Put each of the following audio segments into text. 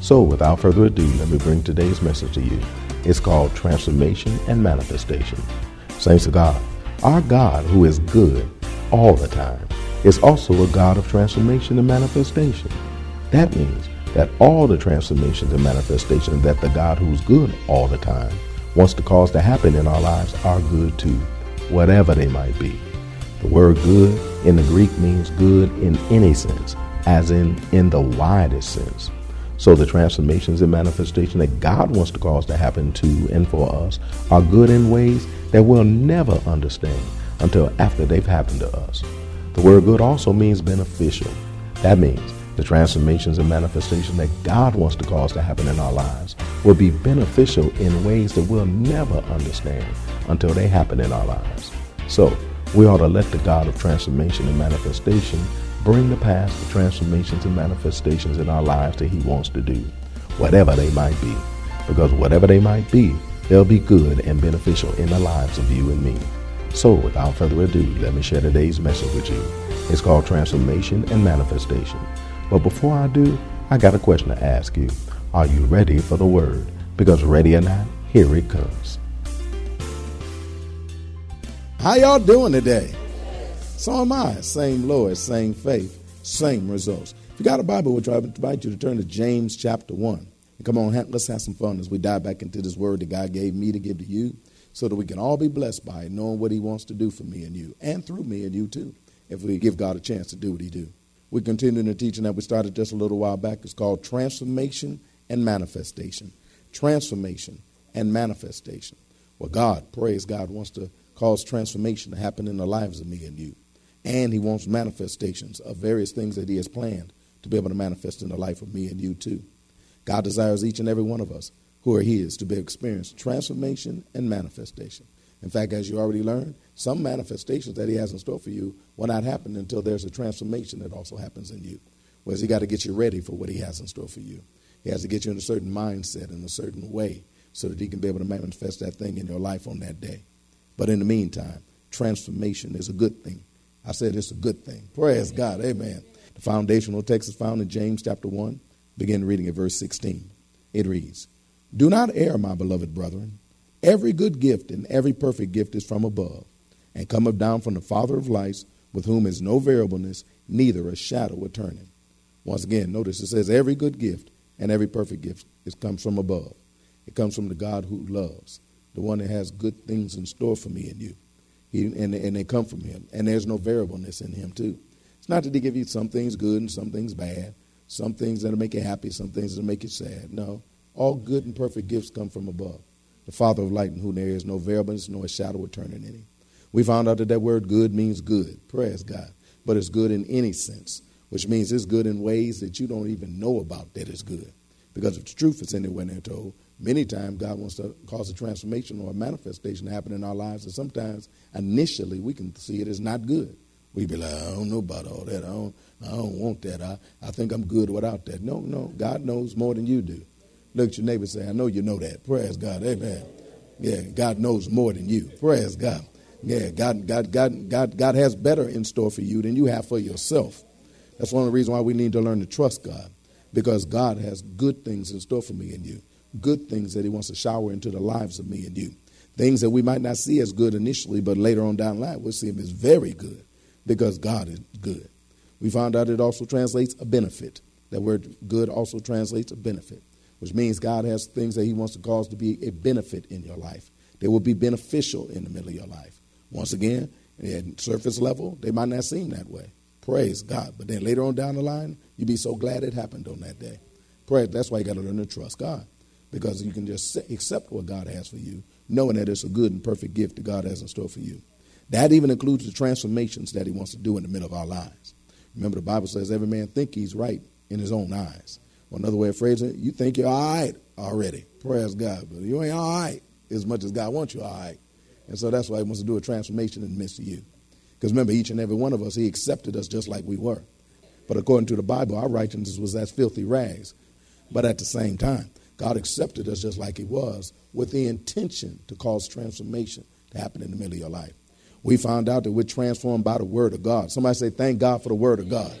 So without further ado, let me bring today's message to you. It's called Transformation and Manifestation. Saints of God, our God, who is good all the time, is also a God of transformation and manifestation. That means that all the transformations and manifestations that the God who's good all the time wants to cause to happen in our lives are good too, whatever they might be. The word good in the Greek means good in any sense, as in in the widest sense. So the transformations and manifestation that God wants to cause to happen to and for us are good in ways that we'll never understand until after they've happened to us. The word good also means beneficial. That means the transformations and manifestation that God wants to cause to happen in our lives will be beneficial in ways that we'll never understand until they happen in our lives. So we ought to let the God of transformation and manifestation bring to pass the transformations and manifestations in our lives that He wants to do, whatever they might be. Because whatever they might be, they'll be good and beneficial in the lives of you and me. So, without further ado, let me share today's message with you. It's called Transformation and Manifestation. But before I do, I got a question to ask you. Are you ready for the word? Because ready or not, here it comes. How y'all doing today? So am I. Same Lord, same faith, same results. If you got a Bible, we'll invite you to turn to James chapter 1. And come on, let's have some fun as we dive back into this word that God gave me to give to you so that we can all be blessed by it, knowing what He wants to do for me and you, and through me and you too, if we give God a chance to do what He do. We continue in the teaching that we started just a little while back. It's called Transformation and Manifestation. Transformation and Manifestation. Well, God, praise God, wants to cause transformation to happen in the lives of me and you. And he wants manifestations of various things that he has planned to be able to manifest in the life of me and you too. God desires each and every one of us who are his to be experience transformation and manifestation. In fact, as you already learned, some manifestations that he has in store for you will not happen until there's a transformation that also happens in you. Whereas he got to get you ready for what he has in store for you. He has to get you in a certain mindset in a certain way so that he can be able to manifest that thing in your life on that day. But in the meantime, transformation is a good thing. I said it's a good thing. Praise God. Amen. The foundational text is found in James chapter 1. Begin reading at verse 16. It reads Do not err, my beloved brethren. Every good gift and every perfect gift is from above, and cometh down from the Father of lights, with whom is no variableness, neither a shadow of turning. Once again, notice it says every good gift and every perfect gift is comes from above. It comes from the God who loves the one that has good things in store for me and you. He, and, and they come from him. And there's no variableness in him, too. It's not that he give you some things good and some things bad, some things that'll make you happy, some things that'll make you sad. No. All good and perfect gifts come from above. The Father of light in whom there is no variableness, nor a shadow of turning any. We found out that that word good means good. Praise God. But it's good in any sense, which means it's good in ways that you don't even know about that it's good. Because if the truth is anywhere near told, Many times, God wants to cause a transformation or a manifestation to happen in our lives, and sometimes initially we can see it as not good. We be like, I don't know about all that. I don't, I don't want that. I, I think I'm good without that. No, no, God knows more than you do. Look at your neighbor say, I know you know that. Praise God. Amen. Yeah, God knows more than you. Praise God. Yeah, God, God, God, God, God has better in store for you than you have for yourself. That's one of the reasons why we need to learn to trust God, because God has good things in store for me and you good things that He wants to shower into the lives of me and you. Things that we might not see as good initially, but later on down the line, we'll see them as very good because God is good. We found out it also translates a benefit. That word good also translates a benefit, which means God has things that He wants to cause to be a benefit in your life. They will be beneficial in the middle of your life. Once again, at surface level, they might not seem that way. Praise God. But then later on down the line, you'll be so glad it happened on that day. Praise. That's why you got to learn to trust God. Because you can just accept what God has for you, knowing that it's a good and perfect gift that God has in store for you. That even includes the transformations that He wants to do in the middle of our lives. Remember, the Bible says every man think he's right in his own eyes. Or another way of phrasing it, you think you're all right already. Praise God. But you ain't all right as much as God wants you all right. And so that's why He wants to do a transformation in the midst of you. Because remember, each and every one of us, He accepted us just like we were. But according to the Bible, our righteousness was as filthy rags. But at the same time, God accepted us just like He was with the intention to cause transformation to happen in the middle of your life. We found out that we're transformed by the Word of God. Somebody say, Thank God for the Word of God.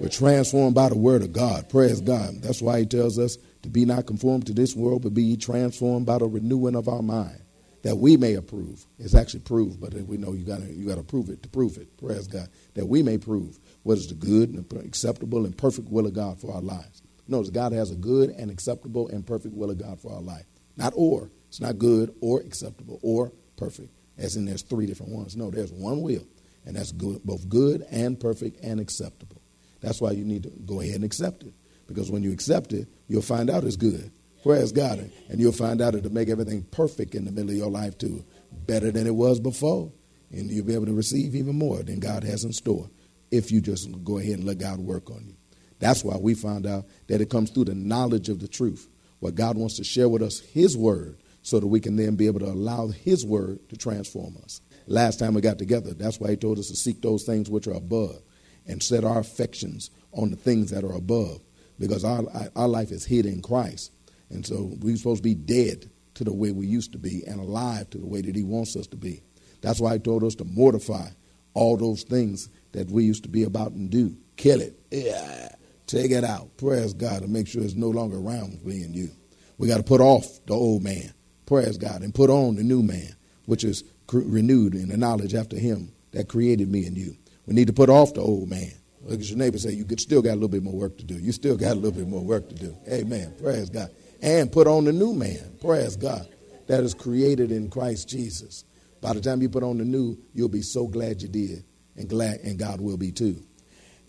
We're transformed by the Word of God. Praise God. That's why He tells us to be not conformed to this world, but be transformed by the renewing of our mind, that we may approve. It's actually proved, but we know you got you got to prove it to prove it. Praise God. That we may prove what is the good and acceptable and perfect will of God for our lives. Notice God has a good and acceptable and perfect will of God for our life. Not or. It's not good or acceptable or perfect, as in there's three different ones. No, there's one will, and that's good, both good and perfect and acceptable. That's why you need to go ahead and accept it. Because when you accept it, you'll find out it's good. Praise God. And you'll find out it'll make everything perfect in the middle of your life, too. Better than it was before. And you'll be able to receive even more than God has in store if you just go ahead and let God work on you. That's why we found out that it comes through the knowledge of the truth. What God wants to share with us, His Word, so that we can then be able to allow His Word to transform us. Last time we got together, that's why He told us to seek those things which are above and set our affections on the things that are above because our, our life is hid in Christ. And so we're supposed to be dead to the way we used to be and alive to the way that He wants us to be. That's why He told us to mortify all those things that we used to be about and do. Kill it. Yeah. Take it out. Praise God to make sure it's no longer around me and you. We got to put off the old man. Praise God and put on the new man, which is renewed in the knowledge after Him that created me and you. We need to put off the old man Look at your neighbor say, You still got a little bit more work to do. You still got a little bit more work to do. Amen. Praise God. And put on the new man. Praise God. That is created in Christ Jesus. By the time you put on the new, you'll be so glad you did. And glad and God will be too.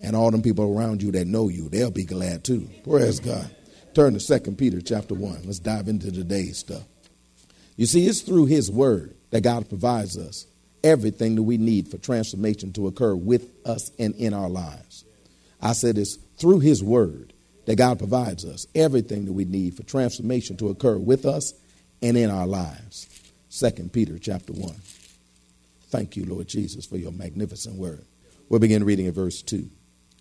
And all them people around you that know you, they'll be glad too. Praise God. Turn to 2 Peter chapter 1. Let's dive into today's stuff. You see, it's through his word that God provides us everything that we need for transformation to occur with us and in our lives. I said it's through His Word that God provides us everything that we need for transformation to occur with us and in our lives. Second Peter chapter 1. Thank you, Lord Jesus, for your magnificent word. We'll begin reading at verse 2.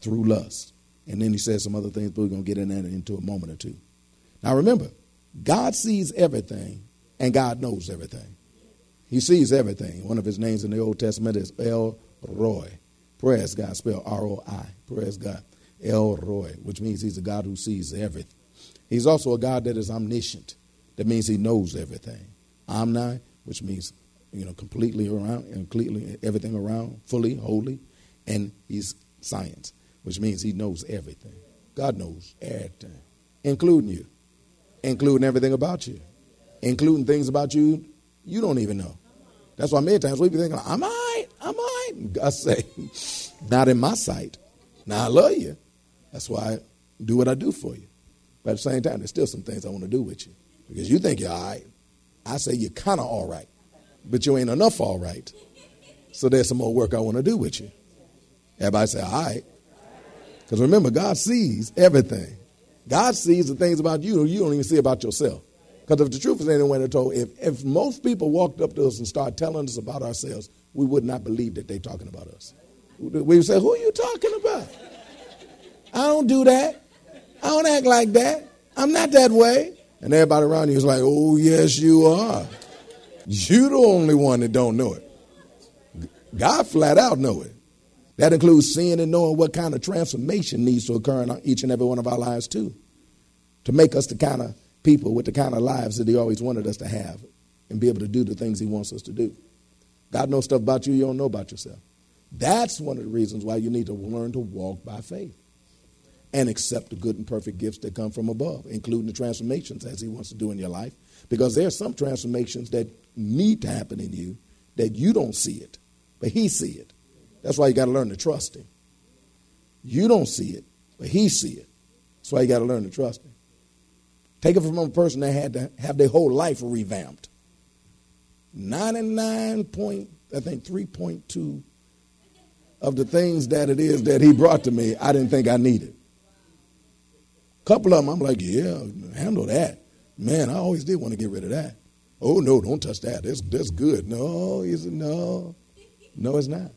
through lust. And then he says some other things, but we're going to get in that into a moment or two. Now remember, God sees everything and God knows everything. He sees everything. One of his names in the Old Testament is El Roi. Praise God, spell R O I. Praise God. El Roi, which means he's a God who sees everything. He's also a God that is omniscient. That means he knows everything. Omni, which means you know completely around, completely everything around, fully, wholly, and he's science, which means he knows everything. God knows everything, including you, including everything about you, including things about you you don't even know. That's why many times we be thinking, am I? Am I? God say, not in my sight. Now I love you. That's why I do what I do for you. But at the same time, there's still some things I want to do with you. Because you think you're all right. I say you're kind of all right. But you ain't enough all right. So there's some more work I want to do with you. Everybody say, all right. Because remember, God sees everything. God sees the things about you you don't even see about yourself. Because if the truth is anywhere told, if, if most people walked up to us and started telling us about ourselves, we would not believe that they're talking about us. We would say, Who are you talking about? I don't do that. I don't act like that. I'm not that way. And everybody around you is like, oh, yes, you are. You're the only one that don't know it. God flat out know it. That includes seeing and knowing what kind of transformation needs to occur in each and every one of our lives, too, to make us the kind of people with the kind of lives that He always wanted us to have and be able to do the things He wants us to do. God knows stuff about you you don't know about yourself. That's one of the reasons why you need to learn to walk by faith and accept the good and perfect gifts that come from above, including the transformations as He wants to do in your life. Because there are some transformations that need to happen in you that you don't see it, but He see it. That's why you got to learn to trust Him. You don't see it, but He see it. That's why you got to learn to trust Him. Take it from a person that had to have their whole life revamped. 99 point, I think 3.2 of the things that it is that he brought to me, I didn't think I needed. A couple of them, I'm like, yeah, handle that. Man, I always did want to get rid of that. Oh, no, don't touch that. That's, that's good. No, he said, no. No, it's not.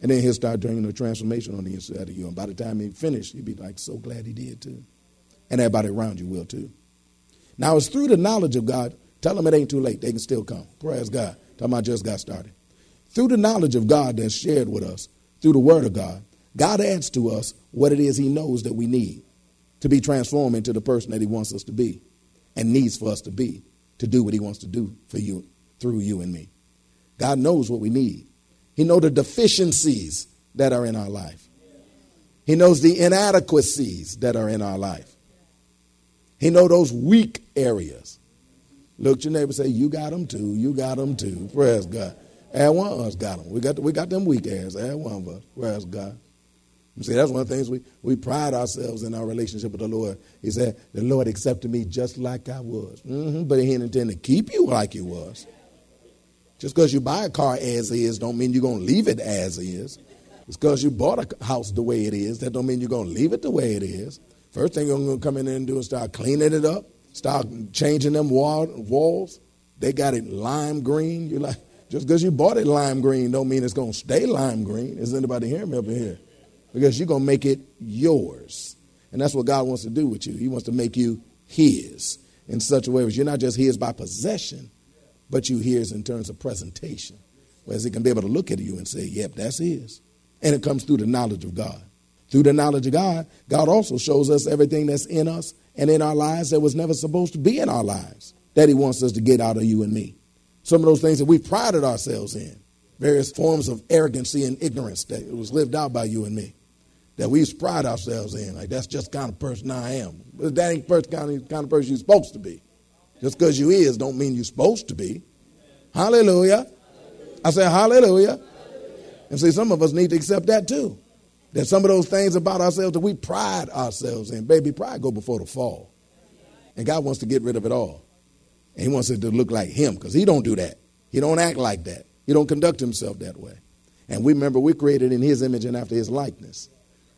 And then he'll start doing the transformation on the inside of you. And by the time he finished, you'll be like, so glad he did too. And everybody around you will too. Now, it's through the knowledge of God. Tell them it ain't too late. They can still come. Praise God. Tell them I just got started. Through the knowledge of God that's shared with us, through the Word of God, God adds to us what it is He knows that we need to be transformed into the person that He wants us to be and needs for us to be to do what He wants to do for you, through you and me. God knows what we need. He knows the deficiencies that are in our life. He knows the inadequacies that are in our life. He knows those weak areas. Look your neighbor say, You got them too. You got them too. Praise God. Every one of us got them. We got, we got them weak areas. Every one of us. Praise God. You see, that's one of the things we, we pride ourselves in our relationship with the Lord. He said, The Lord accepted me just like I was. Mm-hmm, but He didn't intend to keep you like you was. Just because you buy a car as is don't mean you're going to leave it as is. It's because you bought a house the way it is. That don't mean you're going to leave it the way it is. First thing you're going to come in there and do is start cleaning it up, start changing them wall, walls. They got it lime green. You're like, just because you bought it lime green don't mean it's going to stay lime green. Is anybody hearing me up here? Because you're going to make it yours. And that's what God wants to do with you. He wants to make you his in such a way as you're not just his by possession, but you hear his in terms of presentation. Whereas he can be able to look at you and say, yep, that's his. And it comes through the knowledge of God. Through the knowledge of God, God also shows us everything that's in us and in our lives that was never supposed to be in our lives that he wants us to get out of you and me. Some of those things that we prided ourselves in, various forms of arrogancy and ignorance that was lived out by you and me, that we used pride ourselves in. Like, that's just the kind of person I am. But that ain't the kind of, kind of person you're supposed to be. Just because you is don't mean you're supposed to be. Hallelujah. I say hallelujah. And see, some of us need to accept that too. That some of those things about ourselves that we pride ourselves in, baby, pride go before the fall. And God wants to get rid of it all. And he wants it to look like him because he don't do that. He don't act like that. He don't conduct himself that way. And we remember we're created in his image and after his likeness.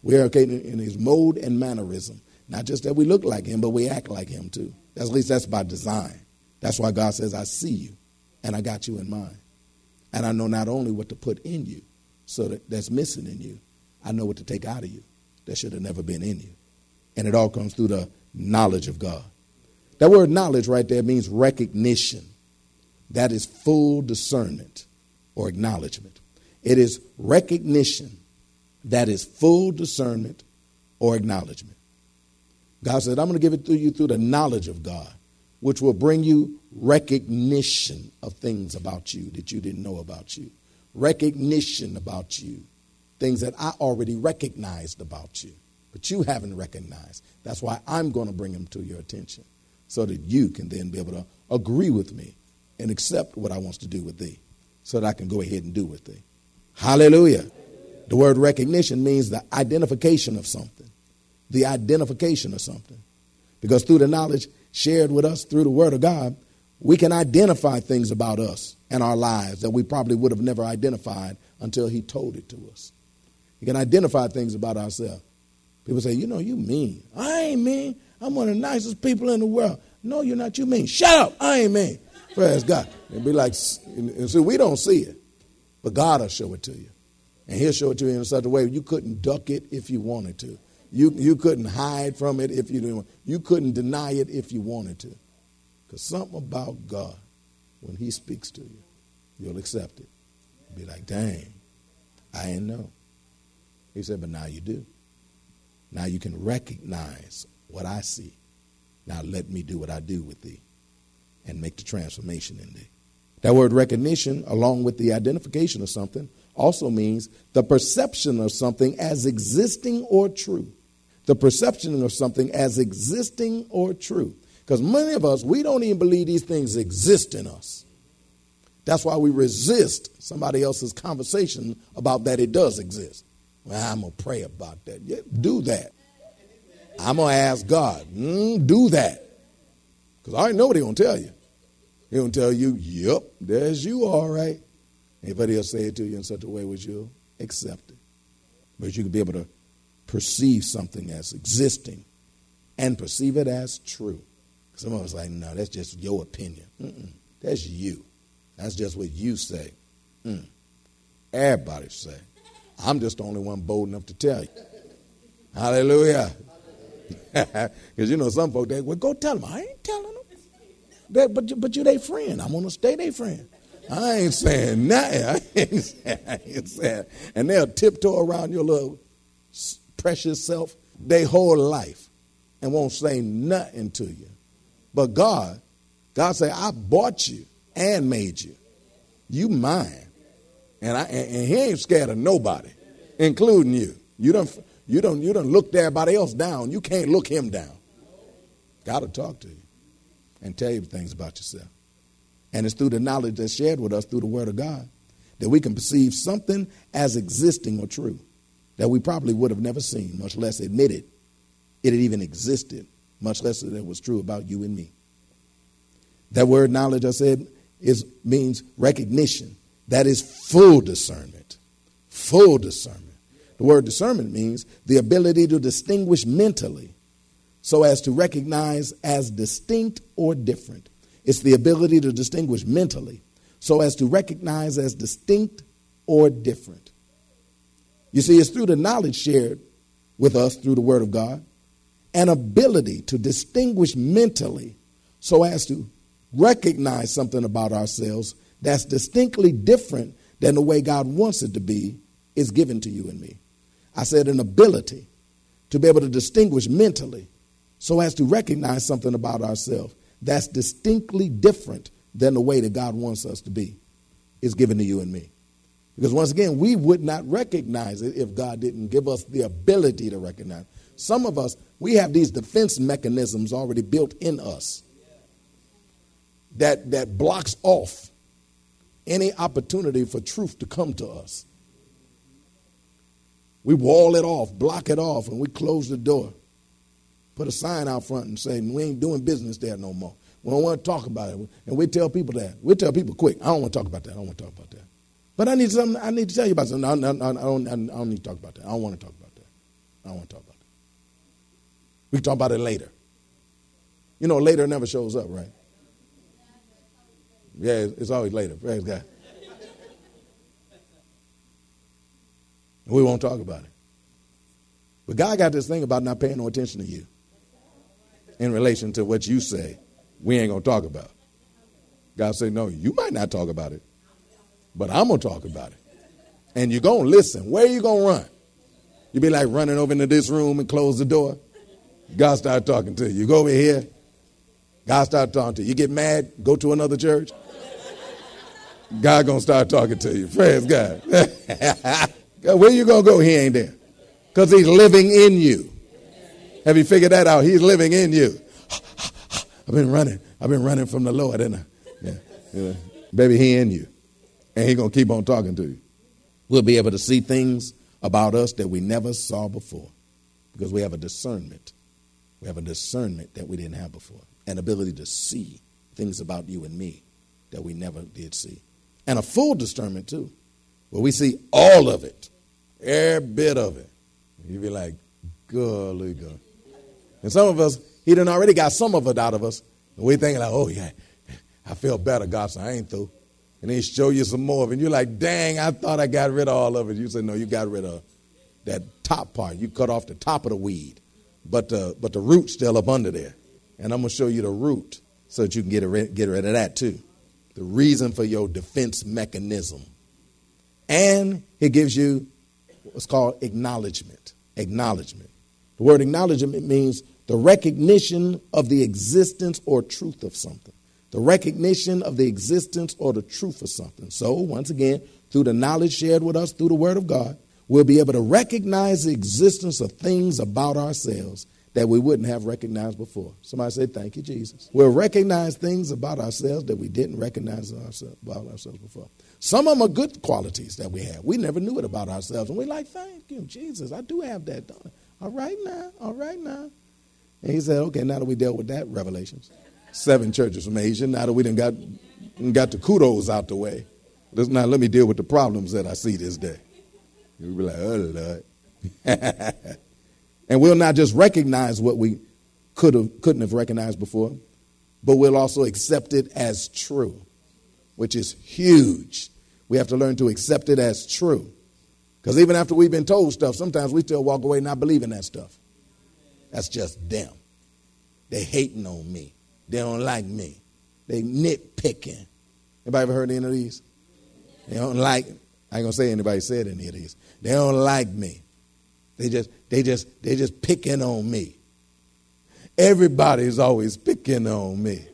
We are created in his mode and mannerism. Not just that we look like him, but we act like him too. At least that's by design. That's why God says, I see you and I got you in mind. And I know not only what to put in you, so that that's missing in you, I know what to take out of you that should have never been in you. And it all comes through the knowledge of God. That word knowledge right there means recognition. That is full discernment or acknowledgement. It is recognition. That is full discernment or acknowledgement. God said, I'm going to give it to you through the knowledge of God, which will bring you recognition of things about you that you didn't know about you. Recognition about you things that I already recognized about you, but you haven't recognized. That's why I'm going to bring them to your attention so that you can then be able to agree with me and accept what I want to do with thee so that I can go ahead and do with thee. Hallelujah. The word recognition means the identification of something, the identification of something. Because through the knowledge shared with us through the Word of God, we can identify things about us and our lives that we probably would have never identified until He told it to us. You can identify things about ourselves. People say, you know, you mean. I ain't mean. I'm one of the nicest people in the world. No, you're not. You mean. Shut up. I ain't mean. Praise God. And be like, and so we don't see it, but God will show it to you. And He'll show it to you in such a way you couldn't duck it if you wanted to. You, you couldn't hide from it if you didn't. You couldn't deny it if you wanted to. Because something about God, when He speaks to you, you'll accept it. Be like, dang, I didn't know. He said, but now you do. Now you can recognize what I see. Now let me do what I do with thee and make the transformation in thee. That word recognition, along with the identification of something, also means the perception of something as existing or true. The perception of something as existing or true. Because many of us, we don't even believe these things exist in us. That's why we resist somebody else's conversation about that it does exist. Well, I'm going to pray about that. Yeah, do that. I'm going to ask God, mm, do that. Because I already know what He's going to tell you. He's going to tell you, yep, there's you, all right. Anybody else say it to you in such a way which you'll accept it. But you can be able to perceive something as existing and perceive it as true. Some of us like, no, that's just your opinion. Mm-mm. That's you. That's just what you say. Mm. Everybody say. I'm just the only one bold enough to tell you. Hallelujah. Because you know some folks, they well, go tell them. I ain't telling them. They, but, but you friend. I'm to stay their friend. I ain't saying nothing. I ain't saying, I ain't saying. And they'll tiptoe around your little precious self their whole life and won't say nothing to you. But God, God say, I bought you and made you. You mine. And, I, and he ain't scared of nobody, including you. You don't, you don't, you don't look everybody else down. You can't look him down. Got to talk to you and tell you things about yourself. And it's through the knowledge that's shared with us through the Word of God that we can perceive something as existing or true that we probably would have never seen, much less admitted it had even existed, much less that it was true about you and me. That word knowledge, I said, is means recognition. That is full discernment. Full discernment. The word discernment means the ability to distinguish mentally so as to recognize as distinct or different. It's the ability to distinguish mentally so as to recognize as distinct or different. You see, it's through the knowledge shared with us through the Word of God, an ability to distinguish mentally so as to recognize something about ourselves that's distinctly different than the way God wants it to be is given to you and me. I said an ability to be able to distinguish mentally so as to recognize something about ourselves that's distinctly different than the way that God wants us to be is given to you and me. Because once again, we would not recognize it if God didn't give us the ability to recognize. Some of us, we have these defense mechanisms already built in us that, that blocks off any opportunity for truth to come to us. We wall it off, block it off, and we close the door. Put a sign out front and say, we ain't doing business there no more. We don't want to talk about it. And we tell people that. We tell people quick, I don't want to talk about that. I don't want to talk about that. But I need something, I need to tell you about something. I, I, I, don't, I don't need to talk about that. I don't want to talk about that. I don't want to talk about that. We can talk about it later. You know, later never shows up, right? Yeah, it's always later. Praise God. We won't talk about it. But God got this thing about not paying no attention to you in relation to what you say. We ain't going to talk about. God said, No, you might not talk about it, but I'm going to talk about it. And you're going to listen. Where are you going to run? You be like running over into this room and close the door. God start talking to you. You go over here. God start talking to you. You get mad, go to another church. God gonna start talking to you. Praise God. Where you gonna go? He ain't there. Because he's living in you. Have you figured that out? He's living in you. I've been running. I've been running from the Lord, and yeah, yeah. baby, he in you, and he gonna keep on talking to you. We'll be able to see things about us that we never saw before, because we have a discernment. We have a discernment that we didn't have before, an ability to see things about you and me that we never did see and a full discernment too, where we see all of it, every bit of it. You'd be like, golly God. And some of us, he done already got some of it out of us. And we thinking like, oh yeah, I feel better, God, so I ain't through. And he show you some more of it. And you're like, dang, I thought I got rid of all of it. You said, no, you got rid of that top part. You cut off the top of the weed, but the, but the root's still up under there. And I'm going to show you the root so that you can get, rid, get rid of that too. The reason for your defense mechanism. And he gives you what's called acknowledgement. Acknowledgement. The word acknowledgement means the recognition of the existence or truth of something. The recognition of the existence or the truth of something. So, once again, through the knowledge shared with us through the Word of God, we'll be able to recognize the existence of things about ourselves that we wouldn't have recognized before. Somebody say, Thank you, Jesus. We'll recognize things about ourselves that we didn't recognize about ourselves before. Some of them are good qualities that we have. We never knew it about ourselves. And we're like, Thank you, Jesus. I do have that, don't I? All right now, all right now. And he said, Okay, now that we dealt with that, Revelations, seven churches from Asia, now that we done got, got the kudos out the way, let's, now let me deal with the problems that I see this day. You'll be like, Oh, Lord. And we'll not just recognize what we could have, couldn't have recognized before, but we'll also accept it as true, which is huge. We have to learn to accept it as true. Because even after we've been told stuff, sometimes we still walk away not believing that stuff. That's just them. They hating on me. They don't like me. They nitpicking. Anybody ever heard any of these? They don't like. I ain't gonna say anybody said any of these. They don't like me. They just, they just, they just picking on me. Everybody's always picking on me.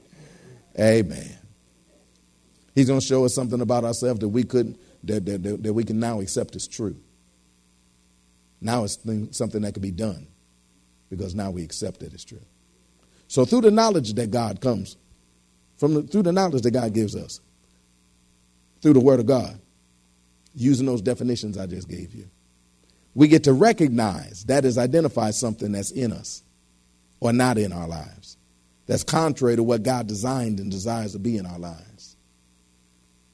Amen. He's to show us something about ourselves that we couldn't, that, that, that, that we can now accept as true. Now it's something that can be done because now we accept it as true. So through the knowledge that God comes, from the, through the knowledge that God gives us, through the Word of God, using those definitions I just gave you, we get to recognize, that is, identify something that's in us or not in our lives, that's contrary to what God designed and desires to be in our lives.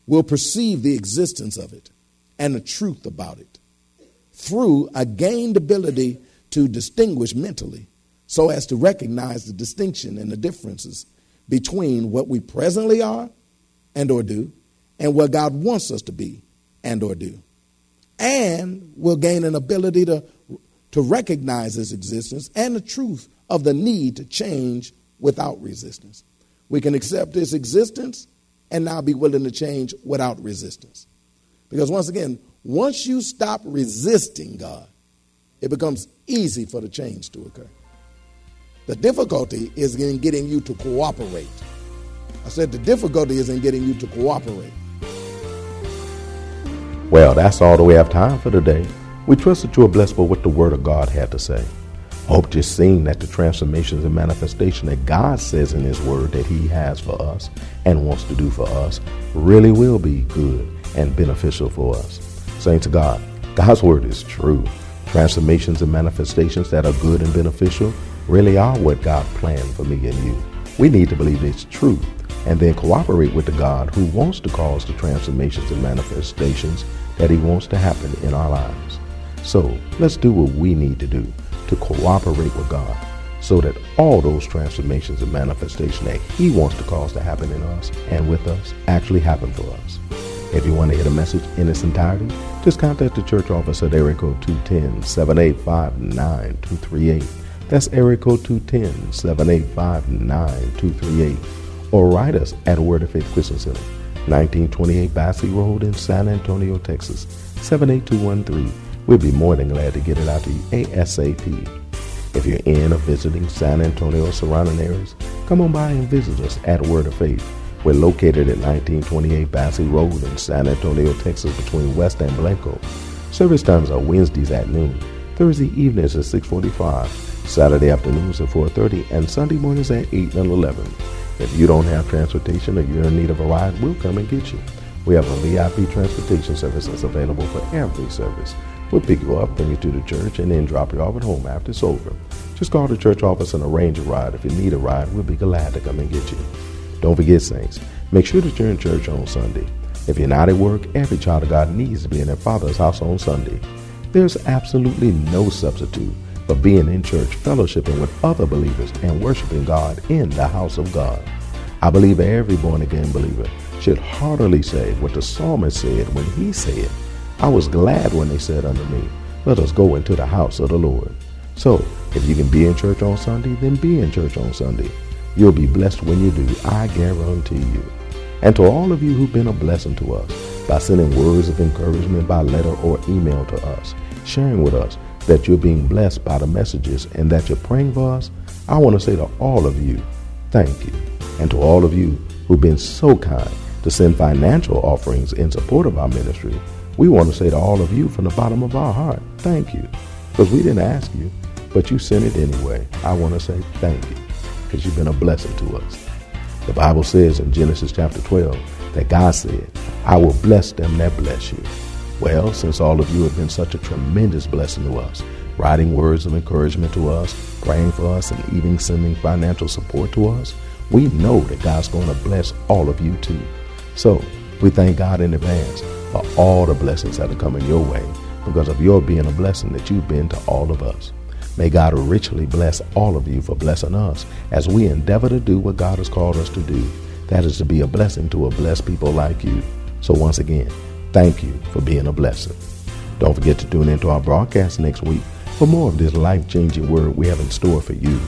We'll perceive the existence of it and the truth about it through a gained ability to distinguish mentally so as to recognize the distinction and the differences between what we presently are and or do and what God wants us to be and or do and we'll gain an ability to, to recognize its existence and the truth of the need to change without resistance. We can accept its existence and now be willing to change without resistance. Because once again, once you stop resisting God, it becomes easy for the change to occur. The difficulty is in getting you to cooperate. I said the difficulty is in getting you to cooperate. Well, that's all that we have time for today. We trust that you are blessed by what the Word of God had to say. Hope you're seeing that the transformations and manifestation that God says in His Word that He has for us and wants to do for us really will be good and beneficial for us. Saints of God, God's Word is true. Transformations and manifestations that are good and beneficial really are what God planned for me and you. We need to believe it's true and then cooperate with the God who wants to cause the transformations and manifestations that He wants to happen in our lives. So let's do what we need to do to cooperate with God so that all those transformations and manifestations that He wants to cause to happen in us and with us actually happen for us. If you want to hear the message in its entirety, just contact the church office at code 210-785-9238. That's area code 210-785-9238. Or write us at Word of Faith Christian Center, 1928 Basse Road in San Antonio, Texas, 78213. We'll be more than glad to get it out to you ASAP. If you're in or visiting San Antonio or surrounding areas, come on by and visit us at Word of Faith. We're located at 1928 Basse Road in San Antonio, Texas, between West and Blanco. Service times are Wednesdays at noon, Thursday evenings at 6:45, Saturday afternoons at 4:30, and Sunday mornings at 8 and 11. If you don't have transportation or you're in need of a ride, we'll come and get you. We have a VIP transportation service that's available for every service. We'll pick you up, bring you to the church, and then drop you off at home after it's over. Just call the church office and arrange a ride. If you need a ride, we'll be glad to come and get you. Don't forget, Saints, make sure that you're in church on Sunday. If you're not at work, every child of God needs to be in their father's house on Sunday. There's absolutely no substitute for being in church, fellowshipping with other believers, and worshiping God in the house of God. I believe every born again believer should heartily say what the psalmist said when he said, I was glad when they said unto me, let us go into the house of the Lord. So, if you can be in church on Sunday, then be in church on Sunday. You'll be blessed when you do, I guarantee you. And to all of you who've been a blessing to us by sending words of encouragement by letter or email to us, sharing with us that you're being blessed by the messages and that you're praying for us, I want to say to all of you, thank you. And to all of you who've been so kind to send financial offerings in support of our ministry, we want to say to all of you from the bottom of our heart, thank you. Because we didn't ask you, but you sent it anyway. I want to say thank you because you've been a blessing to us. The Bible says in Genesis chapter 12 that God said, I will bless them that bless you. Well, since all of you have been such a tremendous blessing to us, writing words of encouragement to us, praying for us, and even sending financial support to us, we know that God's going to bless all of you too. So we thank God in advance for all the blessings that are coming your way because of your being a blessing that you've been to all of us. May God richly bless all of you for blessing us as we endeavor to do what God has called us to do. That is to be a blessing to a blessed people like you. So once again, Thank you for being a blessing. Don't forget to tune into our broadcast next week for more of this life changing word we have in store for you.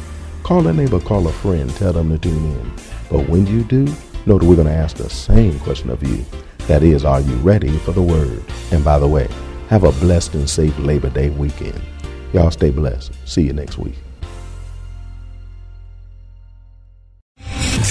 Call a neighbor, call a friend, tell them to tune in. But when you do, know that we're going to ask the same question of you. That is, are you ready for the word? And by the way, have a blessed and safe Labor Day weekend. Y'all stay blessed. See you next week.